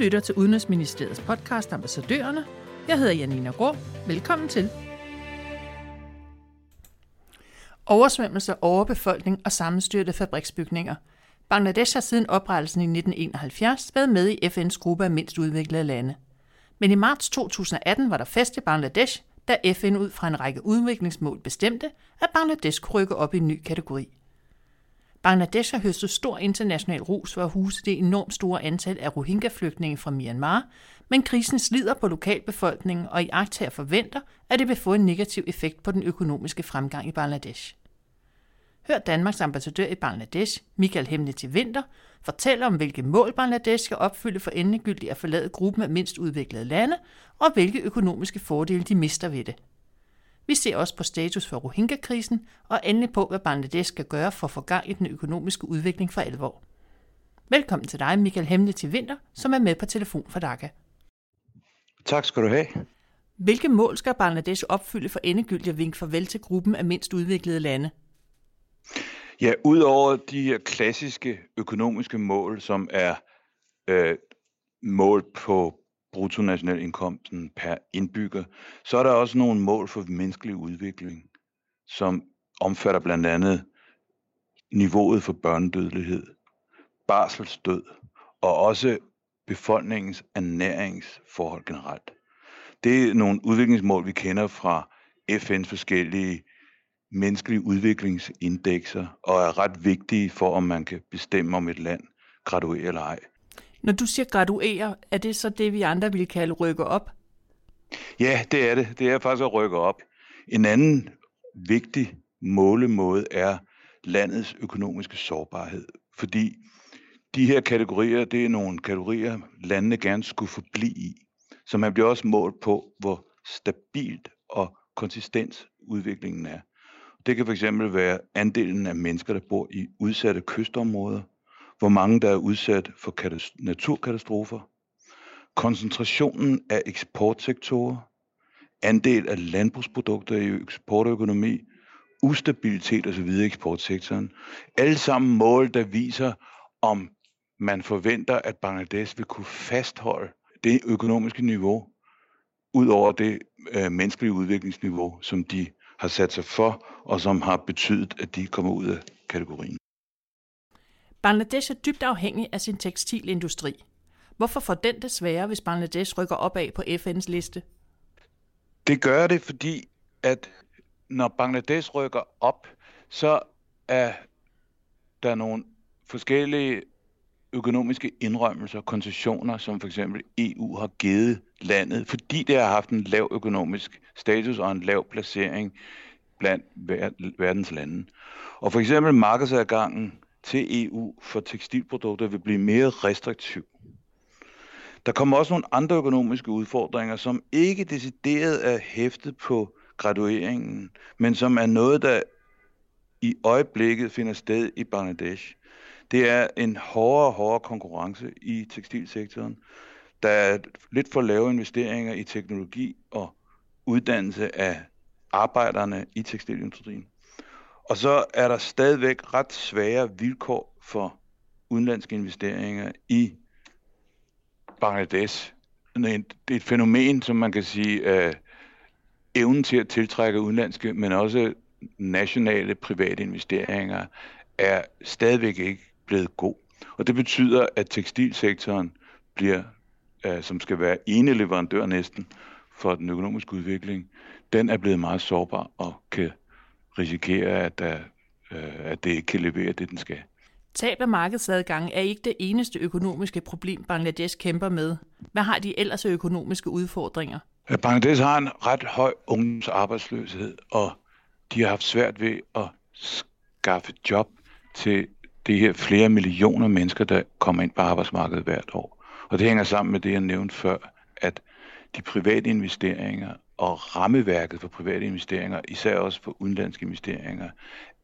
lytter til Udenrigsministeriets podcast Ambassadørerne. Jeg hedder Janina Grå. Velkommen til. Oversvømmelse, overbefolkning og sammenstyrte fabriksbygninger. Bangladesh har siden oprettelsen i 1971 været med i FN's gruppe af mindst udviklede lande. Men i marts 2018 var der fest i Bangladesh, da FN ud fra en række udviklingsmål bestemte, at Bangladesh kunne rykke op i en ny kategori. Bangladesh har høstet stor international ros for at huse det enormt store antal af Rohingya-flygtninge fra Myanmar, men krisen slider på lokalbefolkningen, og i her forventer, at det vil få en negativ effekt på den økonomiske fremgang i Bangladesh. Hør Danmarks ambassadør i Bangladesh, Michael Hemne til Vinter, fortælle om, hvilke mål Bangladesh skal opfylde for endegyldigt at forlade gruppen af mindst udviklede lande, og hvilke økonomiske fordele de mister ved det. Vi ser også på status for Rohingya-krisen, og endelig på, hvad Bangladesh skal gøre for at få gang i den økonomiske udvikling for alvor. Velkommen til dig, Michael Hemne til Vinter, som er med på telefon for Dhaka. Tak skal du have. Hvilke mål skal Bangladesh opfylde for endegyldigt at vinke farvel til gruppen af mindst udviklede lande? Ja, udover de klassiske økonomiske mål, som er øh, mål på bruttonationalindkomsten per indbygger, så er der også nogle mål for menneskelig udvikling, som omfatter blandt andet niveauet for børnedødelighed, barselsdød og også befolkningens ernæringsforhold generelt. Det er nogle udviklingsmål, vi kender fra FN's forskellige menneskelige udviklingsindekser, og er ret vigtige for, om man kan bestemme, om et land graduerer eller ej. Når du siger graduere, er det så det, vi andre vil kalde rykke op? Ja, det er det. Det er faktisk at rykke op. En anden vigtig målemåde er landets økonomiske sårbarhed. Fordi de her kategorier, det er nogle kategorier, landene gerne skulle forblive i. Så man bliver også målt på, hvor stabilt og konsistent udviklingen er. Det kan fx være andelen af mennesker, der bor i udsatte kystområder, hvor mange der er udsat for naturkatastrofer, koncentrationen af eksportsektorer, andel af landbrugsprodukter i eksportøkonomi, ustabilitet osv. i eksportsektoren. Alle sammen mål, der viser, om man forventer, at Bangladesh vil kunne fastholde det økonomiske niveau, ud over det øh, menneskelige udviklingsniveau, som de har sat sig for, og som har betydet, at de kommer ud af kategorien. Bangladesh er dybt afhængig af sin tekstilindustri. Hvorfor får den det sværere, hvis Bangladesh rykker opad på FN's liste? Det gør det, fordi at når Bangladesh rykker op, så er der nogle forskellige økonomiske indrømmelser og koncessioner, som for eksempel EU har givet landet, fordi det har haft en lav økonomisk status og en lav placering blandt verdens lande. Og for eksempel markedsadgangen til EU for tekstilprodukter vil blive mere restriktiv. Der kommer også nogle andre økonomiske udfordringer, som ikke decideret er hæftet på gradueringen, men som er noget, der i øjeblikket finder sted i Bangladesh. Det er en hårdere og hårdere konkurrence i tekstilsektoren. Der er lidt for lave investeringer i teknologi og uddannelse af arbejderne i tekstilindustrien. Og så er der stadigvæk ret svære vilkår for udenlandske investeringer i Bangladesh. Det er et fænomen, som man kan sige, øh, evnen til at tiltrække udenlandske, men også nationale private investeringer, er stadigvæk ikke blevet god. Og det betyder, at tekstilsektoren bliver, øh, som skal være ene leverandør næsten for den økonomiske udvikling, den er blevet meget sårbar og kan risikere, at, der, øh, at det ikke kan levere det, den skal. Tab af markedsadgang er ikke det eneste økonomiske problem, Bangladesh kæmper med. Hvad har de ellers af økonomiske udfordringer? Bangladesh har en ret høj ungdomsarbejdsløshed, og de har haft svært ved at skaffe job til de her flere millioner mennesker, der kommer ind på arbejdsmarkedet hvert år. Og det hænger sammen med det, jeg nævnte før, at de private investeringer og rammeværket for private investeringer, især også for udenlandske investeringer,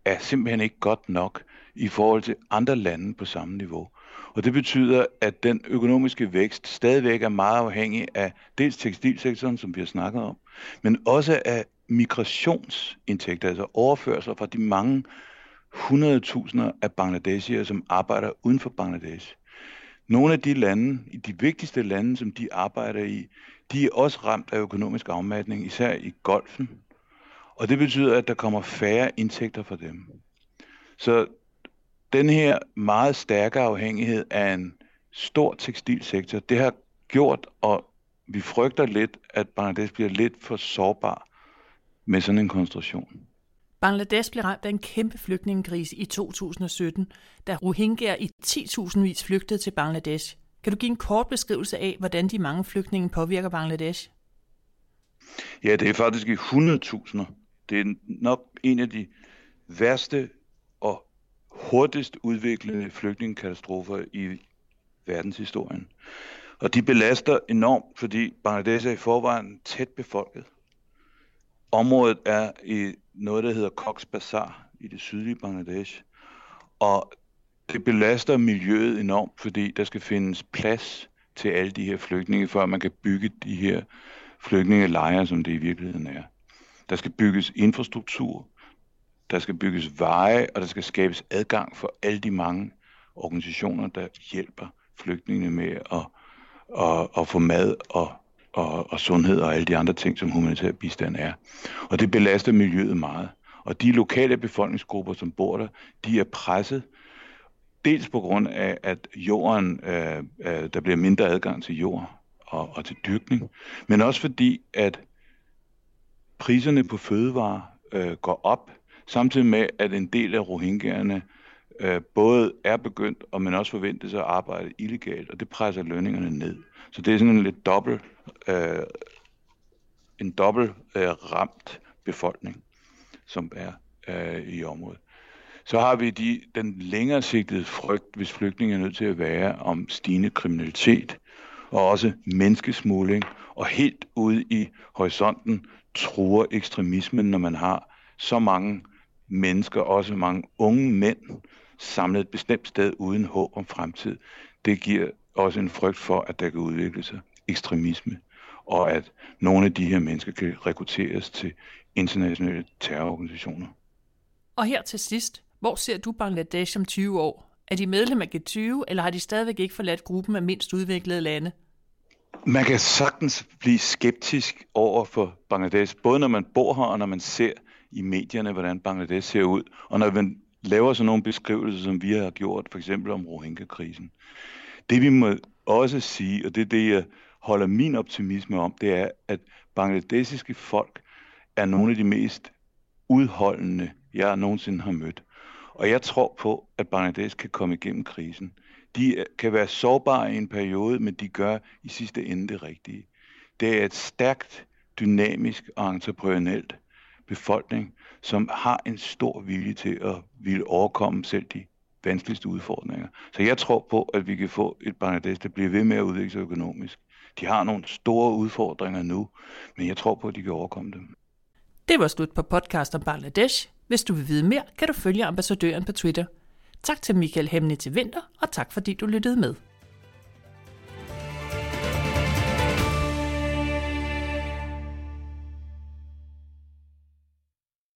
er simpelthen ikke godt nok i forhold til andre lande på samme niveau. Og det betyder, at den økonomiske vækst stadigvæk er meget afhængig af dels tekstilsektoren, som vi har snakket om, men også af migrationsindtægter, altså overførsler fra de mange 100.000 af Bangladeshier, som arbejder uden for Bangladesh. nogle af de lande, i de vigtigste lande, som de arbejder i, de er også ramt af økonomisk afmatning, især i golfen. Og det betyder, at der kommer færre indtægter for dem. Så den her meget stærke afhængighed af en stor tekstilsektor, det har gjort, og vi frygter lidt, at Bangladesh bliver lidt for sårbar med sådan en konstruktion. Bangladesh blev ramt af en kæmpe flygtningekrise i 2017, da Rohingyaer i 10.000 vis flygtede til Bangladesh. Kan du give en kort beskrivelse af, hvordan de mange flygtninge påvirker Bangladesh? Ja, det er faktisk i 100.000. Det er nok en af de værste og hurtigst udviklende flygtningekatastrofer i verdenshistorien. Og de belaster enormt, fordi Bangladesh er i forvejen tæt befolket. Området er i noget, der hedder Cox's Bazar i det sydlige Bangladesh. Og det belaster miljøet enormt, fordi der skal findes plads til alle de her flygtninge, før man kan bygge de her flygtningelejre, som det i virkeligheden er. Der skal bygges infrastruktur, der skal bygges veje, og der skal skabes adgang for alle de mange organisationer, der hjælper flygtningene med at, at, at få mad og, og, og sundhed og alle de andre ting, som humanitær bistand er. Og det belaster miljøet meget. Og de lokale befolkningsgrupper, som bor der, de er presset, dels på grund af, at jorden, øh, øh, der bliver mindre adgang til jord og, og til dyrkning, men også fordi, at priserne på fødevarer øh, går op, samtidig med, at en del af rohingyerne øh, både er begyndt, og man også forventes at arbejde illegalt, og det presser lønningerne ned. Så det er sådan en lidt dobbelt, øh, en dobbelt øh, ramt befolkning, som er øh, i området. Så har vi de, den længere sigtede frygt, hvis flygtninge er nødt til at være om stigende kriminalitet, og også menneskesmugling, og helt ude i horisonten truer ekstremismen, når man har så mange mennesker, også mange unge mænd, samlet et bestemt sted uden håb om fremtid. Det giver også en frygt for, at der kan udvikle sig ekstremisme, og at nogle af de her mennesker kan rekrutteres til internationale terrororganisationer. Og her til sidst, hvor ser du Bangladesh om 20 år? Er de medlem af G20, eller har de stadigvæk ikke forladt gruppen af mindst udviklede lande? Man kan sagtens blive skeptisk over for Bangladesh, både når man bor her, og når man ser i medierne, hvordan Bangladesh ser ud, og når man laver sådan nogle beskrivelser, som vi har gjort, for eksempel om Rohingya-krisen. Det vi må også sige, og det er det, jeg holder min optimisme om, det er, at bangladesiske folk er nogle af de mest udholdende, jeg nogensinde har mødt. Og jeg tror på, at Bangladesh kan komme igennem krisen. De øh, kan være sårbare i en periode, men de gør i sidste ende det rigtige. Det er et stærkt, dynamisk og entreprenørielt befolkning, som har en stor vilje til at ville overkomme selv de vanskeligste udfordringer. Så jeg tror på, at vi kan få et Bangladesh, der bliver ved med at udvikle sig økonomisk. De har nogle store udfordringer nu, men jeg tror på, at de kan overkomme dem. Det var slut på podcast om Bangladesh. Hvis du vil vide mere, kan du følge ambassadøren på Twitter. Tak til Michael Hemne til Vinter, og tak fordi du lyttede med.